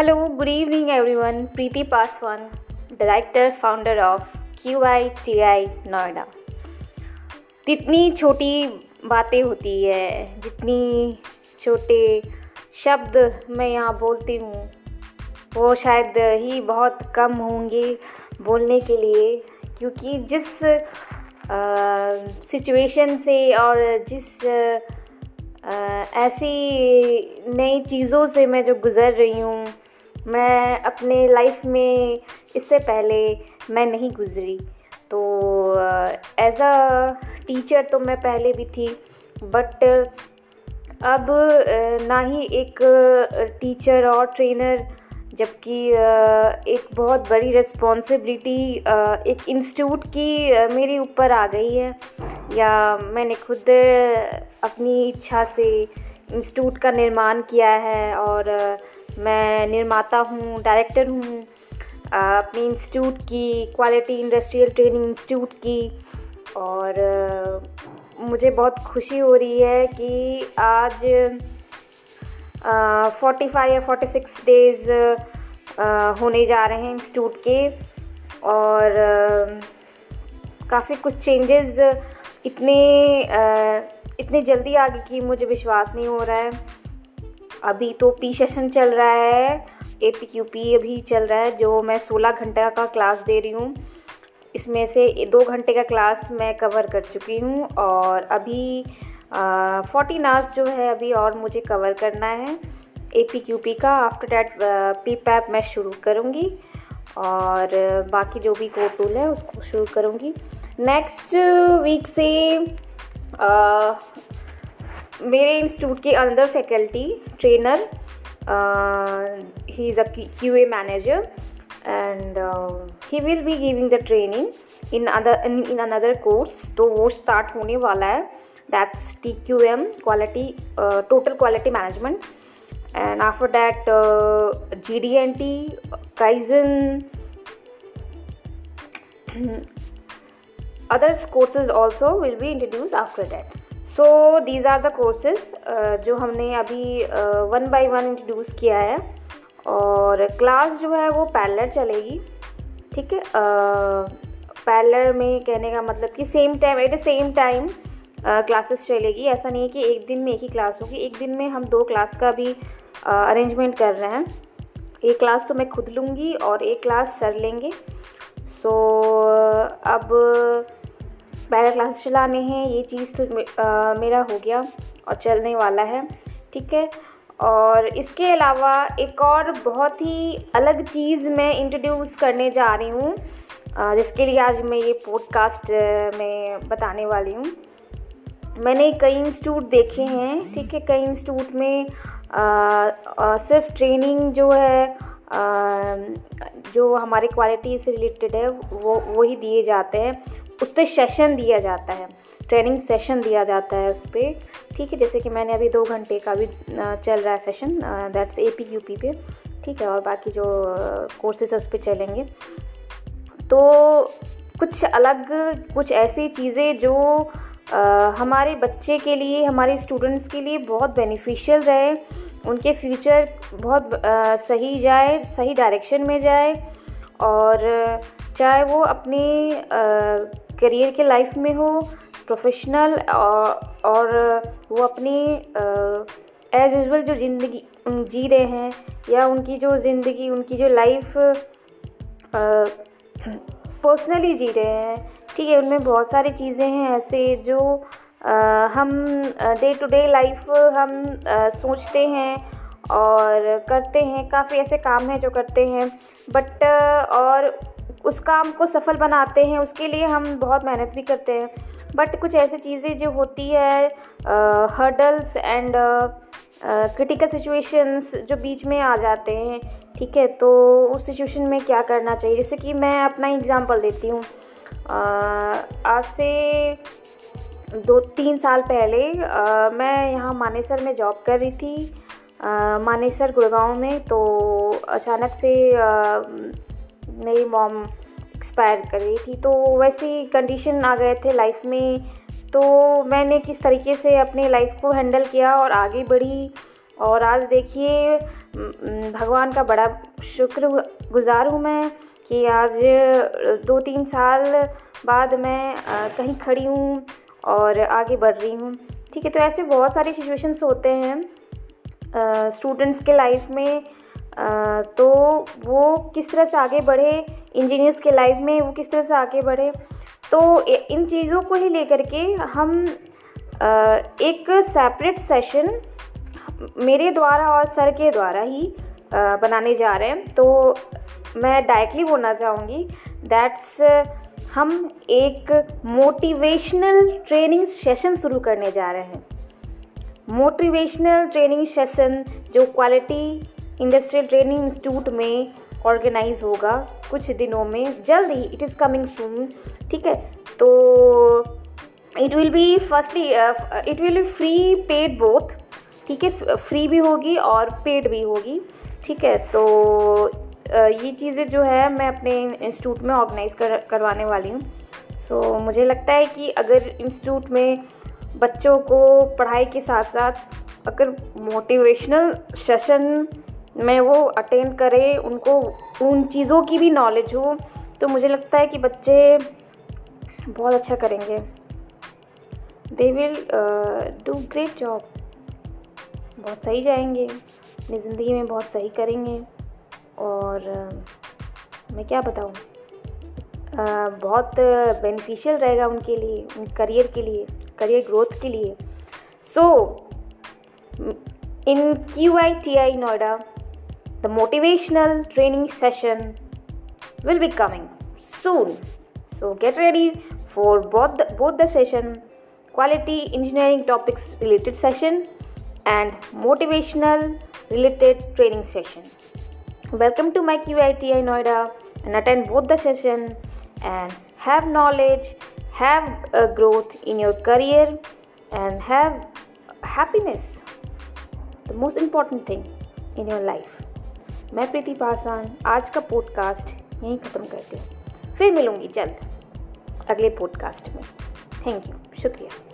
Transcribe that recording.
Hello, good evening everyone. Preeti Paswan, director founder of QITI Noida जितनी छोटी बातें होती है जितनी छोटे शब्द मैं यहाँ बोलती हूँ वो शायद ही बहुत कम होंगे बोलने के लिए क्योंकि जिस सिचुएशन से और जिस आ, ऐसी नई चीज़ों से मैं जो गुज़र रही हूँ मैं अपने लाइफ में इससे पहले मैं नहीं गुज़री। तो एज़ अ टीचर तो मैं पहले भी थी बट अब ना ही एक टीचर और ट्रेनर जबकि एक बहुत बड़ी रिस्पॉन्सिबिलिटी एक इंस्टीट्यूट की मेरे ऊपर आ गई है। या मैंने खुद, अपनी इच्छा से इंस्टीट्यूट का निर्माण किया है और मैं निर्माता हूँ डायरेक्टर हूँ, अपनी इंस्टीट्यूट की क्वालिटी इंडस्ट्रियल ट्रेनिंग इंस्टीट्यूट की और मुझे बहुत खुशी हो रही है कि आज फोर्टी फाइव या फोर्टी सिक्स डेज़ होने जा रहे हैं इंस्टीट्यूट के और काफ़ी कुछ चेंजेस इतने इतने जल्दी आ आगे की मुझे विश्वास नहीं हो रहा है। अभी तो पी सेशन चल रहा है ए पी क्यू पी अभी चल रहा है, जो मैं सोलह घंटे का क्लास दे रही हूँ। इसमें से दो घंटे का क्लास मैं कवर कर चुकी हूँ और अभी फोर्टीन आवर्स जो है अभी और मुझे कवर करना है ए पी क्यू पी का। आफ्टर डैट पी पैप मैं शुरू करूँगी और बाकी जो भी कोर टूल है उसको शुरू करूँगी। नेक्स्ट वीक से मेरे इंस्टीट्यूट के अंदर faculty trainer he is a Q A manager and he will be giving the training in other in another course तो वो स्टार्ट होने वाला है। That's T Q M quality total quality management and after and after that uh, gdnt kaizen other courses also will be introduced after that. So these are courses uh, जो हमने अभी one by one introduce किया है। और class जो है वो parallel चलेगी ठीक है? पैरलर में कहने का मतलब कि same time at the same time classes चलेगी। ऐसा नहीं है कि एक दिन में एक ही क्लास होगी। एक दिन में हम दो क्लास का भी अरेंजमेंट कर रहे हैं। एक क्लास तो मैं खुद लूँगी और एक क्लास सर लेंगे। सो so, अब पहला क्लास चलाने हैं ये चीज़ तो मेरा हो गया और चलने वाला है ठीक है? और इसके अलावा एक और बहुत ही अलग चीज़ मैं इंट्रोड्यूस करने जा रही हूँ जिसके लिए आज मैं ये पॉडकास्ट में बताने वाली हूँ। मैंने कई इंस्टीट्यूट देखे हैं ठीक है? कई इंस्टीट्यूट में आ, आ, सिर्फ़ ट्रेनिंग जो है आ, जो हमारे क्वालिटी से रिलेटेड है वो वही दिए जाते हैं। उस पर सेशन दिया जाता है। ट्रेनिंग सेशन दिया जाता है उस पर ठीक है जैसे कि मैंने अभी दो घंटे का भी चल रहा है session that's A P U P पे। ठीक है और बाकी जो कोर्सेज है उस पर चलेंगे। तो कुछ अलग कुछ ऐसी चीज़ें जो आ, हमारे बच्चे के लिए हमारे स्टूडेंट्स के लिए बहुत बेनिफिशियल रहे उनके फ्यूचर बहुत आ, सही जाए सही डायरेक्शन में जाए और चाहे वो अपने करियर के लाइफ में हो प्रोफेशनल और, और वो अपनी एज यूजल जो ज़िंदगी जी रहे हैं या उनकी जो ज़िंदगी उनकी जो लाइफ पर्सनली जी रहे हैं ठीक है उनमें बहुत सारी चीज़ें हैं ऐसे जो आ, हम डे टू डे लाइफ हम आ, सोचते हैं और करते हैं काफ़ी ऐसे काम हैं जो करते हैं बट और उस काम को सफल बनाते हैं उसके लिए हम बहुत मेहनत भी करते हैं। बट कुछ ऐसी चीज़ें जो होती है हर्डल्स एंड क्रिटिकल सिचुएशंस जो बीच में आ जाते हैं ठीक है? तो उस सिचुएशन में क्या करना चाहिए? जैसे कि मैं अपना एग्ज़ाम्पल देती हूँ। आज से दो तीन साल पहले आ, मैं यहाँ मानेसर में जॉब कर रही थी मानेसर गुड़गांव में तो अचानक से आ, मेरी मॉम एक्सपायर कर रही थी। तो वैसी कंडीशन आ गए थे लाइफ में। तो मैंने किस तरीके से अपनी लाइफ को हैंडल किया और आगे बढ़ी? और आज देखिए भगवान का बड़ा शुक्र गुज़ार हूँ मैं कि आज दो तीन साल बाद मैं कहीं खड़ी हूँ और आगे बढ़ रही हूँ। ठीक है तो ऐसे बहुत सारे सिचुएशंस होते हैं स्टूडेंट्स के लाइफ में। तो वो किस तरह से आगे बढ़े इंजीनियर्स के लाइफ में वो किस तरह से आगे बढ़े तो इन चीज़ों को ही लेकर के हम एक सेपरेट सेशन मेरे द्वारा और सर के द्वारा ही बनाने जा रहे हैं। तो मैं डायरेक्टली बोलना चाहूँगी दैट्स हम एक मोटिवेशनल ट्रेनिंग सेशन शुरू करने जा रहे हैं। मोटिवेशनल ट्रेनिंग सेशन जो क्वालिटी इंडस्ट्रियल ट्रेनिंग इंस्टीट्यूट में ऑर्गेनाइज होगा कुछ दिनों में। जल्द ही इट इज़ कमिंग सून ठीक है? तो it will be firstly it will be free paid both ठीक है? फ्री भी होगी और पेड भी होगी ठीक है? तो uh, ये चीज़ें जो है मैं अपने इंस्टीट्यूट में ऑर्गेनाइज कर करवाने वाली हूँ। सो so, मुझे लगता है कि अगर इंस्टीट्यूट में बच्चों को पढ़ाई के साथ साथ अगर मोटिवेशनल सेशन में वो अटेंड करें उनको उन चीज़ों की भी नॉलेज हो तो मुझे लगता है कि बच्चे बहुत अच्छा करेंगे। They will do great job बहुत सही जाएँगे। अपनी ज़िंदगी में बहुत सही करेंगे। और uh, मैं क्या बताऊँ? Uh, बहुत बेनिफिशियल रहेगा उनके लिए उन करियर के लिए करियर ग्रोथ के लिए। So in Q I T I Noida The motivational training session will be coming soon. So get ready for both the, both the session quality engineering topics related session and motivational related training session. Welcome to my QITI Noida uh, and attend both the session and have knowledge, have a growth in your career and have happiness. The most important thing in your life. मैं प्रीति पासवान, आज का podcast यहीं ख़त्म करती हूँ। फिर मिलूँगी जल्द अगले पॉडकास्ट में। थैंक यू शुक्रिया।